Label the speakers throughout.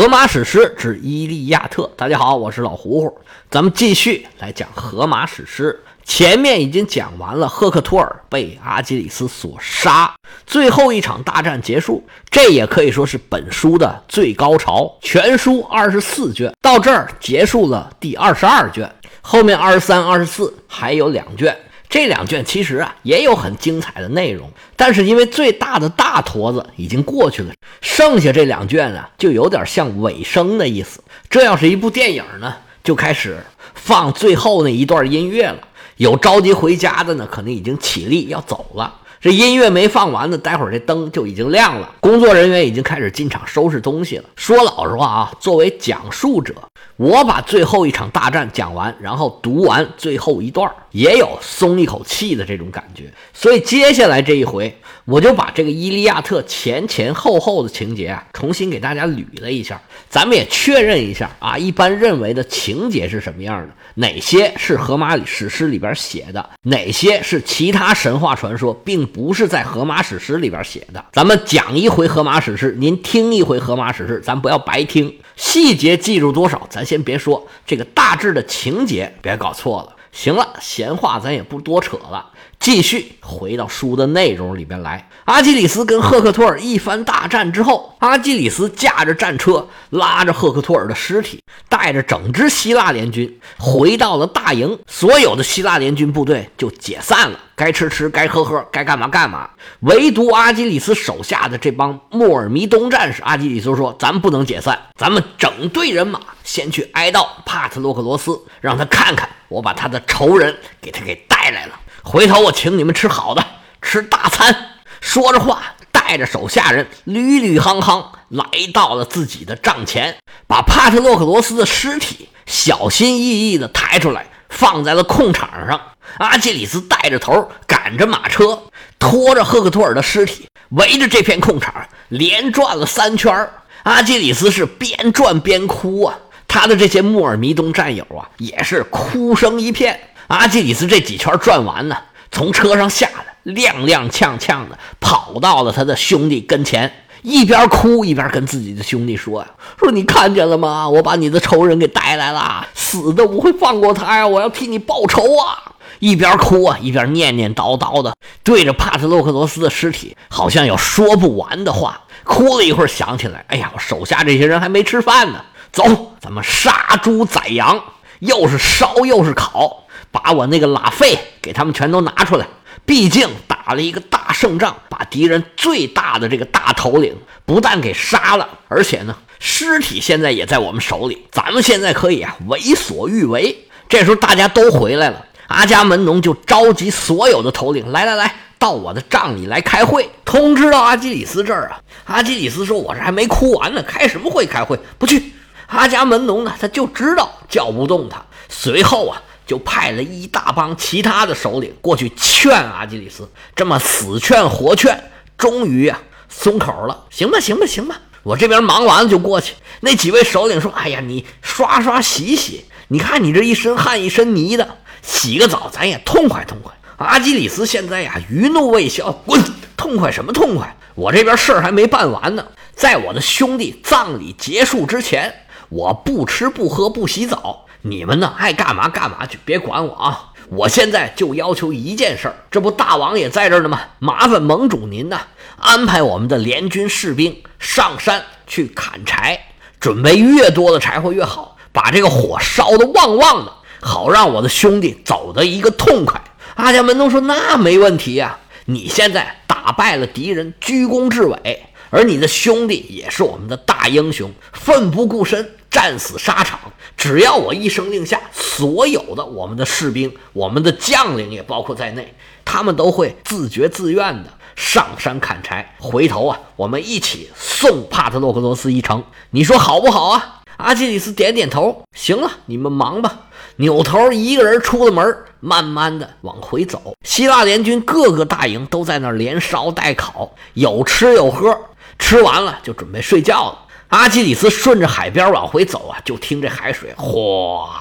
Speaker 1: 荷马史诗之《伊利亚特》。大家好，我是老胡胡，咱们继续来讲荷马史诗。前面已经讲完了，赫克托尔被阿基里斯所杀，最后一场大战结束，这也可以说是本书的最高潮。全书二十四卷，到这儿结束了第二十二卷，后面二十三、二十四还有两卷。这两卷其实啊也有很精彩的内容，但是因为最大的大坨子已经过去了，剩下这两卷啊就有点像尾声的意思。这要是一部电影呢，就开始放最后那一段音乐了。有着急回家的呢，可能已经起立要走了。这音乐没放完呢，待会儿这灯就已经亮了。工作人员已经开始进场收拾东西了。说老实话啊，作为讲述者，我把最后一场大战讲完，然后读完最后一段，也有松一口气的这种感觉。所以接下来这一回，我就把这个《伊利亚特》前前后后的情节啊，重新给大家捋了一下。咱们也确认一下啊，一般认为的情节是什么样的？哪些是荷马史诗里边写的？哪些是其他神话传说，并不是在荷马史诗里边写的？咱们讲一回荷马史诗，您听一回荷马史诗，咱不要白听。细节记住多少，咱先别说，这个大致的情节别搞错了。行了，闲话咱也不多扯了。继续回到书的内容里边来。阿基里斯跟赫克托尔一番大战之后，阿基里斯驾着战车，拉着赫克托尔的尸体，带着整支希腊联军回到了大营。所有的希腊联军部队就解散了，该吃吃，该喝喝，该干嘛干嘛。唯独阿基里斯手下的这帮莫尔弥东战士，阿基里斯说：“咱不能解散，咱们整队人马先去哀悼帕特洛克罗斯，让他看看我把他的仇人给他给带来了。”回头我请你们吃好的，吃大餐。说着话，带着手下人屡屡夯夯来到了自己的帐前，把帕特洛克罗斯的尸体小心翼翼地抬出来，放在了空场上。阿基里斯带着头赶着马车，拖着赫克托尔的尸体，围着这片空场连转了三圈。阿基里斯是边转边哭啊，他的这些穆尔弥东战友啊，也是哭声一片。阿基里斯这几圈转完呢，从车上下来，踉踉跄跄的跑到了他的兄弟跟前，一边哭一边跟自己的兄弟说：“呀，说你看见了吗？我把你的仇人给带来了，死的不会放过他呀！我要替你报仇啊！”一边哭啊，一边念念叨叨的对着帕特洛克罗斯的尸体，好像有说不完的话。哭了一会儿，想起来：“哎呀，我手下这些人还没吃饭呢，走，咱们杀猪宰羊，又是烧又是烤。”把我那个拉费给他们全都拿出来，毕竟打了一个大胜仗，把敌人最大的这个大头领不但给杀了，而且呢，尸体现在也在我们手里，咱们现在可以啊为所欲为。这时候大家都回来了，阿伽门农就召集所有的头领，来来来，到我的帐里来开会，通知到阿基里斯这儿啊。阿基里斯说：“我这还没哭完呢，开什么会？开会不去。”阿伽门农呢，他就知道叫不动他，随后啊。就派了一大帮其他的首领过去劝阿基里斯，这么死劝活劝，终于啊松口了。行吧，行吧，行吧，我这边忙完了就过去。那几位首领说：“哎呀，你刷刷洗洗，你看你这一身汗一身泥的，洗个澡咱也痛快痛快。”阿基里斯现在呀余怒未消，滚，痛快什么痛快？我这边事儿还没办完呢，在我的兄弟葬礼结束之前，我不吃不喝不洗澡。你们呢，爱干嘛干嘛去，别管我啊！我现在就要求一件事儿，这不大王也在这儿呢吗？麻烦盟主您呢，安排我们的联军士兵上山去砍柴，准备越多的柴火越好，把这个火烧得旺旺的，好让我的兄弟走得一个痛快。阿伽门农说：“那没问题呀，你现在打败了敌人，居功至伟，而你的兄弟也是我们的大英雄，奋不顾身。”战死沙场，只要我一声令下，所有的我们的士兵、我们的将领也包括在内，他们都会自觉自愿的上山砍柴。回头啊，我们一起送帕特洛克罗斯一程，你说好不好啊？阿基里斯点点头，行了，你们忙吧。扭头一个人出了门，慢慢的往回走。希腊联军各个大营都在那连烧带烤，有吃有喝，吃完了就准备睡觉了。阿基里斯顺着海边往回走啊，就听这海水哗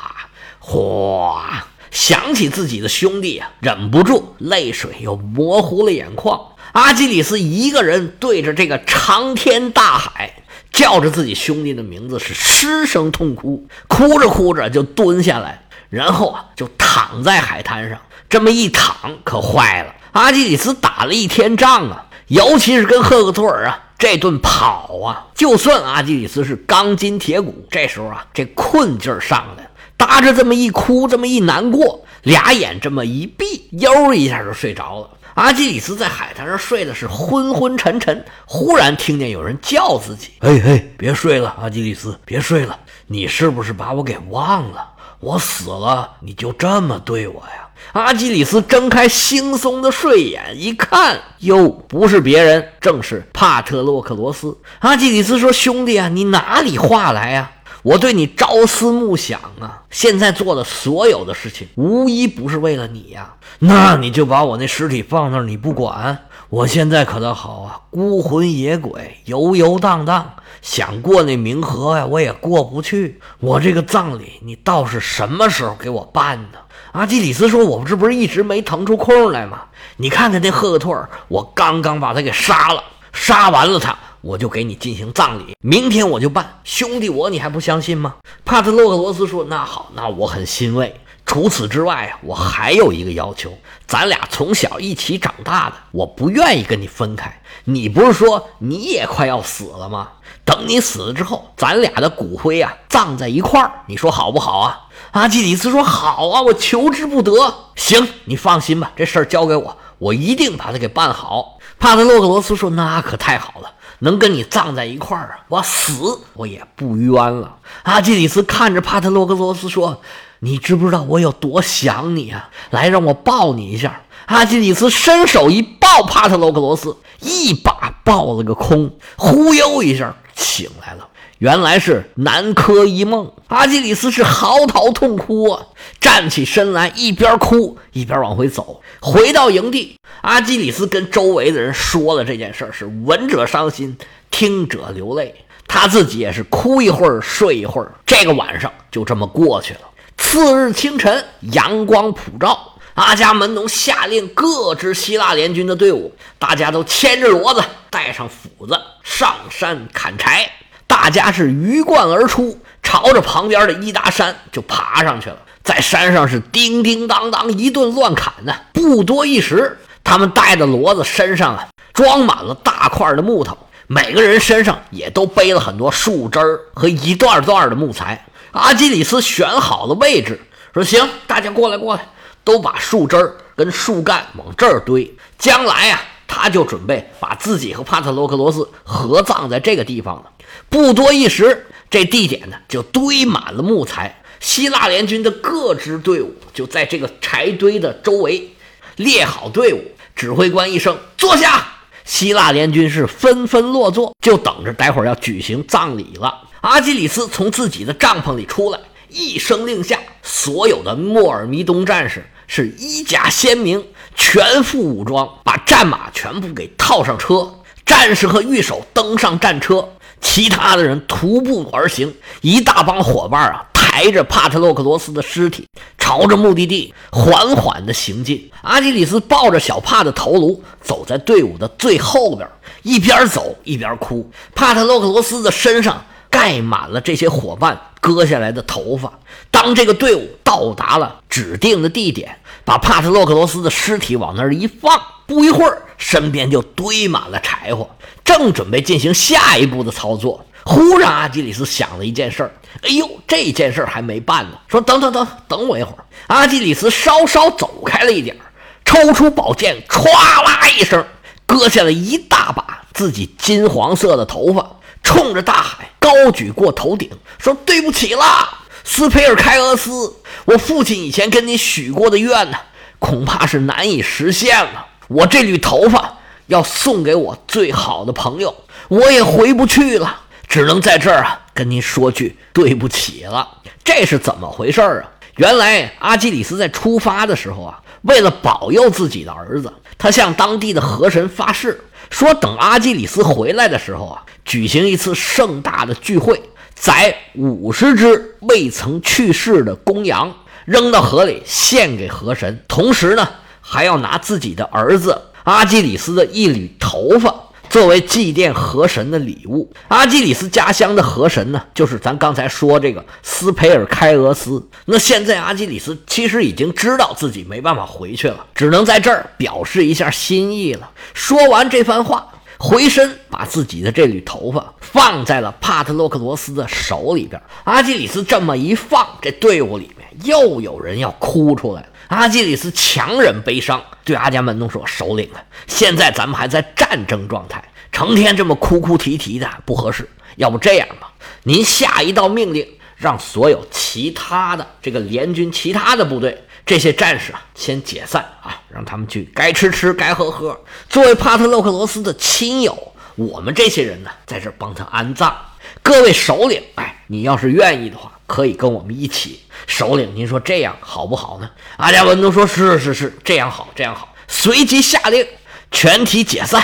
Speaker 1: 哗，想起自己的兄弟啊，忍不住泪水又模糊了眼眶。阿基里斯一个人对着这个长天大海，叫着自己兄弟的名字，是失声痛哭，哭着哭着就蹲下来，然后啊就躺在海滩上。这么一躺可坏了，阿基里斯打了一天仗啊，尤其是跟赫克托尔啊这顿跑啊，就算阿基里斯是钢筋铁骨，这时候啊这困劲儿上来了，搭着这么一哭，这么一难过，俩眼这么一闭，悠一下就睡着了。阿基里斯在海滩上睡的是昏昏沉沉，忽然听见有人叫自己：“嘿嘿，别睡了，阿基里斯，别睡了！你是不是把我给忘了？我死了，你就这么对我呀？”阿基里斯睁开惺忪的睡眼，一看，哟，不是别人，正是帕特洛克罗斯。阿基里斯说：“兄弟啊，你哪里话来呀？”我对你朝思暮想啊！现在做的所有的事情，无一不是为了你呀。那你就把我那尸体放那儿，你不管。我现在可倒好啊，孤魂野鬼，游游荡荡，想过那冥河呀，我也过不去。我这个葬礼，你倒是什么时候给我办呢？阿基里斯说：“我这不是一直没腾出空来吗？你看看那赫克托尔，我刚刚把他给杀了，杀完了他。”我就给你进行葬礼，明天我就办。兄弟，我你还不相信吗？帕特洛克罗斯说：“那好，那我很欣慰。除此之外啊，我还有一个要求，咱俩从小一起长大的，我不愿意跟你分开。你不是说你也快要死了吗？等你死了之后，咱俩的骨灰啊葬在一块儿，你说好不好啊？”阿基里斯说：“好啊，我求之不得。行，你放心吧，这事儿交给我，我一定把它给办好。”帕特洛克罗斯说：“那可太好了。”能跟你葬在一块儿啊！我死我也不冤了。阿基里斯看着帕特洛克罗斯说：“你知不知道我有多想你啊？来，让我抱你一下。”阿基里斯伸手一抱帕特洛克罗斯，一把抱了个空，忽悠一下醒来了。原来是南柯一梦。阿基里斯是嚎啕痛哭啊，站起身来，一边哭一边往回走。回到营地，阿基里斯跟周围的人说了这件事是闻者伤心，听者流泪。他自己也是哭一会儿，睡一会儿。这个晚上就这么过去了。次日清晨，阳光普照，阿伽门农下令各支希腊联军的队伍，大家都牵着骡子，带上斧子，上山砍柴。大家是鱼贯而出，朝着旁边的伊达山就爬上去了。在山上是叮叮当当一顿乱砍呢。不多一时，他们带的骡子身上啊装满了大块的木头，每个人身上也都背了很多树枝儿和一段段的木材。阿基里斯选好了位置，说：“行，大家过来，过来，都把树枝儿跟树干往这儿堆。将来呀，他就准备把自己和帕特洛克罗斯合葬在这个地方了。”不多一时，这地点呢就堆满了木材。希腊联军的各支队伍就在这个柴堆的周围列好队伍。指挥官一声“坐下”，希腊联军是纷纷落座，就等着待会儿要举行葬礼了。阿基里斯从自己的帐篷里出来，一声令下，所有的莫尔弥东战士是衣甲鲜明，全副武装，把战马全部给套上车，战士和御手登上战车。其他的人徒步而行，一大帮伙伴啊，抬着帕特洛克罗斯的尸体，朝着目的地缓缓地行进。阿基里斯抱着小帕的头颅，走在队伍的最后边，一边走一边哭。帕特洛克罗斯的身上盖满了这些伙伴割下来的头发。当这个队伍到达了指定的地点，把帕特洛克罗斯的尸体往那儿一放，不一会儿，身边就堆满了柴火。正准备进行下一步的操作，忽然阿基里斯想了一件事儿。哎呦，这件事儿还没办呢。说等等等等我一会儿。阿基里斯稍稍走开了一点抽出宝剑，歘啦一声，割下了一大把自己金黄色的头发，冲着大海高举过头顶，说：“对不起啦，斯佩尔开俄斯，我父亲以前跟你许过的愿呢，恐怕是难以实现了。我这缕头发。”要送给我最好的朋友，我也回不去了，只能在这儿啊跟您说句对不起了。这是怎么回事啊？原来阿基里斯在出发的时候啊，为了保佑自己的儿子，他向当地的河神发誓，说等阿基里斯回来的时候啊，举行一次盛大的聚会，宰五十只未曾去世的公羊，扔到河里献给河神，同时呢，还要拿自己的儿子。阿基里斯的一缕头发作为祭奠河神的礼物。阿基里斯家乡的河神呢，就是咱刚才说这个斯培尔开俄斯。那现在阿基里斯其实已经知道自己没办法回去了，只能在这儿表示一下心意了。说完这番话。回身把自己的这缕头发放在了帕特洛克罗斯的手里边。阿基里斯这么一放，这队伍里面又有人要哭出来了。阿基里斯强忍悲伤，对阿伽门农说：“首领啊，现在咱们还在战争状态，成天这么哭哭啼啼的不合适。要不这样吧，您下一道命令，让所有其他的这个联军、其他的部队。”这些战士啊，先解散啊，让他们去该吃吃，该喝喝。作为帕特洛克罗斯的亲友，我们这些人呢，在这帮他安葬。各位首领，哎，你要是愿意的话，可以跟我们一起。首领，您说这样好不好呢？阿加文都说是是是，这样好，这样好。随即下令，全体解散。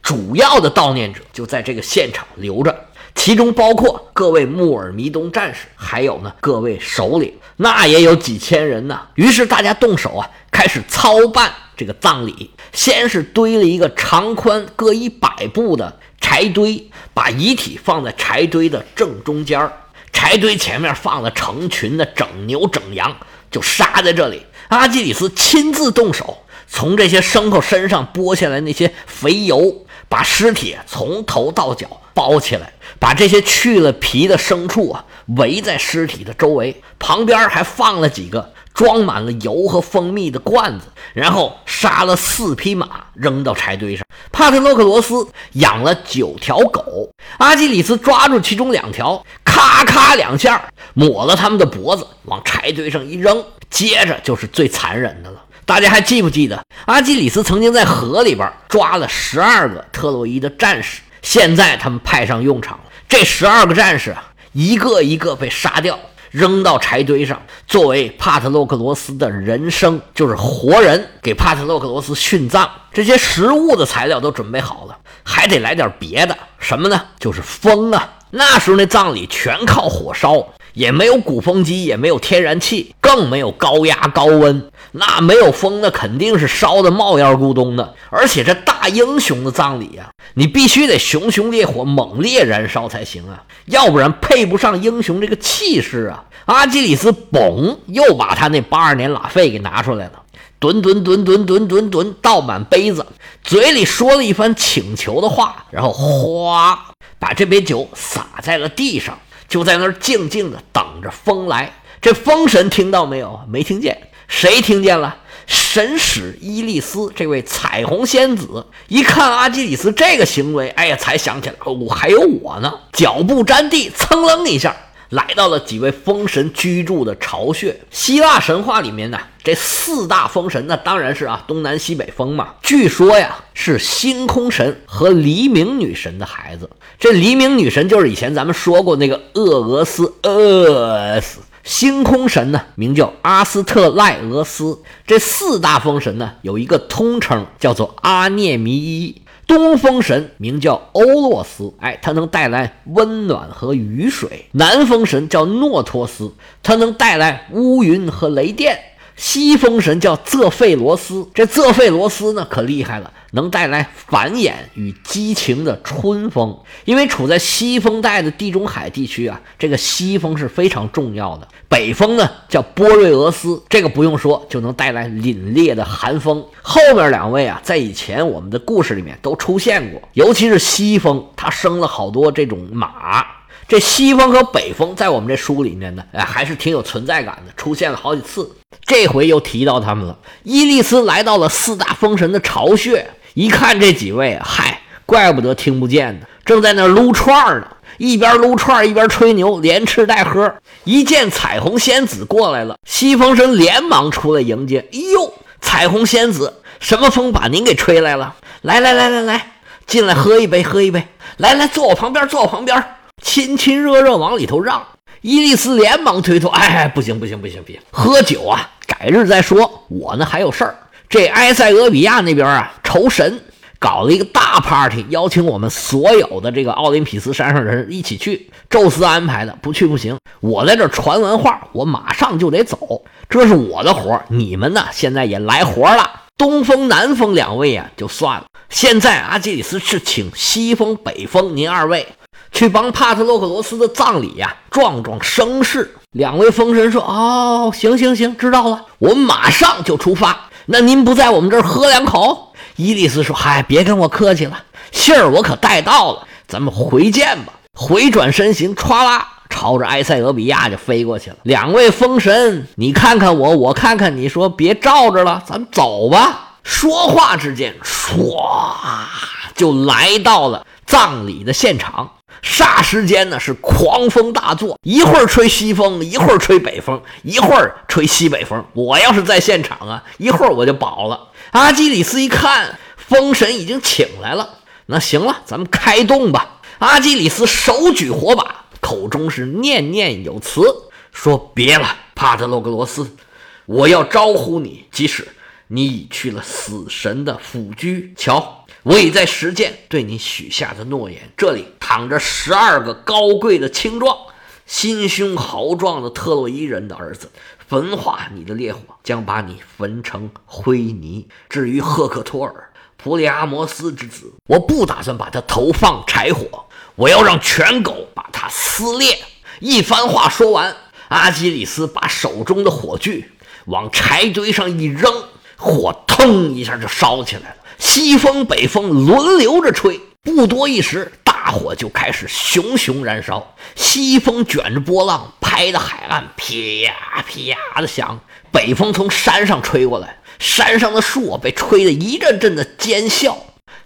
Speaker 1: 主要的悼念者就在这个现场留着。其中包括各位穆尔弥东战士，还有呢各位首领，那也有几千人呢。于是大家动手啊，开始操办这个葬礼。先是堆了一个长宽各一百步的柴堆，把遗体放在柴堆的正中间儿。柴堆前面放了成群的整牛整羊，就杀在这里。阿基里斯亲自动手，从这些牲口身上剥下来那些肥油，把尸体从头到脚包起来。把这些去了皮的牲畜啊围在尸体的周围，旁边还放了几个装满了油和蜂蜜的罐子，然后杀了四匹马扔到柴堆上。帕特洛克罗斯养了九条狗，阿基里斯抓住其中两条，咔咔两下抹了他们的脖子，往柴堆上一扔，接着就是最残忍的了。大家还记不记得阿基里斯曾经在河里边抓了十二个特洛伊的战士？现在他们派上用场了。这十二个战士啊，一个一个被杀掉，扔到柴堆上，作为帕特洛克罗斯的人生，就是活人，给帕特洛克罗斯殉葬。这些食物的材料都准备好了，还得来点别的，什么呢？就是风啊！那时候那葬礼全靠火烧。也没有鼓风机，也没有天然气，更没有高压高温，那没有风，那肯定是烧的冒烟咕咚的。而且这大英雄的葬礼啊，你必须得熊熊烈火猛烈燃烧才行啊，要不然配不上英雄这个气势啊。阿基里斯嘣，又把他那八二年拉菲给拿出来了，吨吨吨吨吨吨吨倒满杯子，嘴里说了一番请求的话，然后哗，把这杯酒洒在了地上。就在那儿静静的等着风来。这风神听到没有？没听见。谁听见了？神使伊利斯这位彩虹仙子一看阿基里斯这个行为，哎呀，才想起来，哦，还有我呢。脚步沾地，噌楞一下。来到了几位风神居住的巢穴。希腊神话里面呢，这四大风神那当然是啊东南西北风嘛。据说呀，是星空神和黎明女神的孩子。这黎明女神就是以前咱们说过那个厄俄斯，厄斯。星空神呢，名叫阿斯特赖俄斯。这四大风神呢，有一个通称叫做阿涅弥伊。东风神名叫欧洛斯，哎，它能带来温暖和雨水；南风神叫诺托斯，它能带来乌云和雷电；西风神叫泽费罗斯，这泽费罗斯呢可厉害了。能带来繁衍与激情的春风，因为处在西风带的地中海地区啊，这个西风是非常重要的。北风呢叫波瑞俄斯，这个不用说就能带来凛冽的寒风。后面两位啊，在以前我们的故事里面都出现过，尤其是西风，它生了好多这种马。这西风和北风在我们这书里面呢，哎，还是挺有存在感的，出现了好几次。这回又提到他们了。伊利斯来到了四大风神的巢穴。一看这几位，嗨，怪不得听不见呢，正在那撸串呢，一边撸串一边吹牛，连吃带喝。一见彩虹仙子过来了，西风神连忙出来迎接。哎呦，彩虹仙子，什么风把您给吹来了？来来来来来，进来喝一杯，喝一杯。来来，坐我旁边，坐我旁边，亲亲热热往里头让。伊利斯连忙推脱，哎，不行不行不行不行，喝酒啊，改日再说，我呢还有事儿。这埃塞俄比亚那边啊，酬神搞了一个大 party，邀请我们所有的这个奥林匹斯山上人一起去。宙斯安排的，不去不行。我在这传完话，我马上就得走，这是我的活你们呢，现在也来活了。东风、南风两位啊，就算了。现在阿基里斯是请西风、北风，您二位去帮帕特洛克罗斯的葬礼呀，壮壮声势。两位风神说：“哦，行行行，知道了，我们马上就出发。那您不在我们这儿喝两口？”伊利斯说：“嗨，别跟我客气了，信儿我可带到了，咱们回见吧。”回转身形，歘啦，朝着埃塞俄比亚就飞过去了。两位风神，你看看我，我看看你，说别照着了，咱们走吧。说话之间，唰就来到了葬礼的现场。霎时间呢，是狂风大作，一会儿吹西风，一会儿吹北风，一会儿吹西北风。我要是在现场啊，一会儿我就饱了。阿基里斯一看，风神已经请来了，那行了，咱们开动吧。阿基里斯手举火把，口中是念念有词，说：“别了，帕特洛格罗斯，我要招呼你，即使你已去了死神的府居。瞧。”我已在实践对你许下的诺言。这里躺着十二个高贵的青壮、心胸豪壮的特洛伊人的儿子，焚化你的烈火将把你焚成灰泥。至于赫克托尔、普里阿摩斯之子，我不打算把他投放柴火，我要让犬狗把他撕裂。一番话说完，阿基里斯把手中的火炬往柴堆上一扔，火腾一下就烧起来了。西风北风轮流着吹，不多一时，大火就开始熊熊燃烧。西风卷着波浪，拍的海岸啪啪的响；北风从山上吹过来，山上的树被吹得一阵阵的尖啸。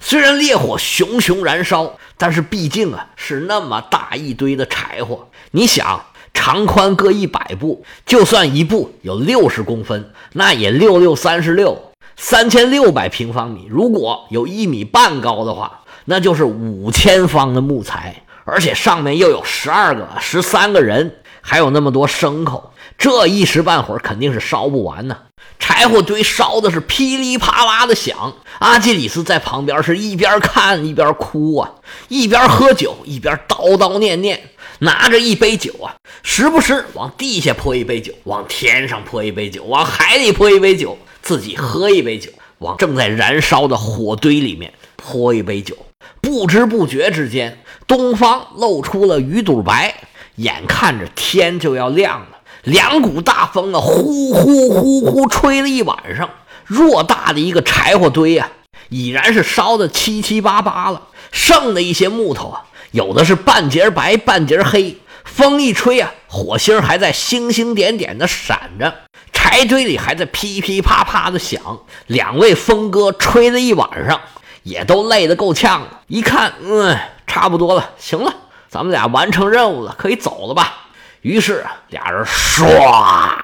Speaker 1: 虽然烈火熊熊燃烧，但是毕竟啊是那么大一堆的柴火。你想，长宽各一百步，就算一步有六十公分，那也六六三十六。三千六百平方米，如果有一米半高的话，那就是五千方的木材，而且上面又有十二个、十三个人，还有那么多牲口，这一时半会儿肯定是烧不完呢。柴火堆烧的是噼里啪啦的响，阿基里斯在旁边是一边看一边哭啊，一边喝酒一边叨叨念念，拿着一杯酒啊，时不时往地下泼一杯酒，往天上泼一杯酒，往海里泼一杯酒。自己喝一杯酒，往正在燃烧的火堆里面泼一杯酒，不知不觉之间，东方露出了鱼肚白，眼看着天就要亮了。两股大风啊，呼呼呼呼吹了一晚上，偌大的一个柴火堆呀，已然是烧得七七八八了。剩的一些木头啊，有的是半截白，半截黑。风一吹啊，火星还在星星点点的闪着。柴堆里还在噼噼啪啪的响，两位风哥吹了一晚上，也都累得够呛了。一看，嗯，差不多了，行了，咱们俩完成任务了，可以走了吧？于是俩人唰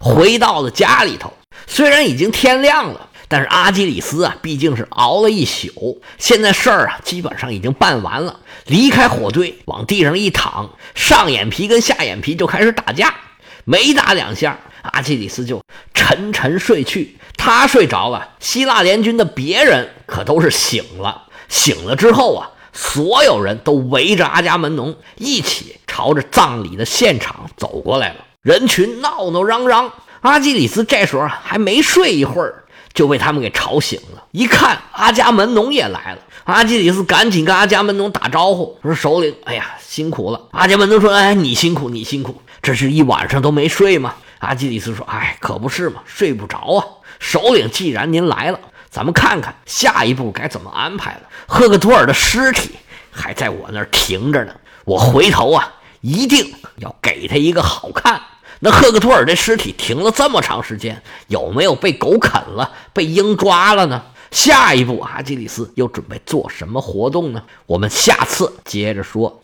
Speaker 1: 回到了家里头。虽然已经天亮了，但是阿基里斯啊，毕竟是熬了一宿，现在事儿啊，基本上已经办完了。离开火堆，往地上一躺，上眼皮跟下眼皮就开始打架，没打两下。阿基里斯就沉沉睡去，他睡着了，希腊联军的别人可都是醒了。醒了之后啊，所有人都围着阿伽门农一起朝着葬礼的现场走过来了。人群闹闹嚷嚷，阿基里斯这时候还没睡一会儿，就被他们给吵醒了。一看阿伽门农也来了，阿基里斯赶紧跟阿伽门农打招呼，说：“首领，哎呀，辛苦了。”阿伽门农说：“哎，你辛苦，你辛苦，这是一晚上都没睡吗？”阿基里斯说：“哎，可不是嘛，睡不着啊。首领，既然您来了，咱们看看下一步该怎么安排了。赫克托尔的尸体还在我那儿停着呢，我回头啊，一定要给他一个好看。那赫克托尔这尸体停了这么长时间，有没有被狗啃了，被鹰抓了呢？下一步，阿基里斯又准备做什么活动呢？我们下次接着说。”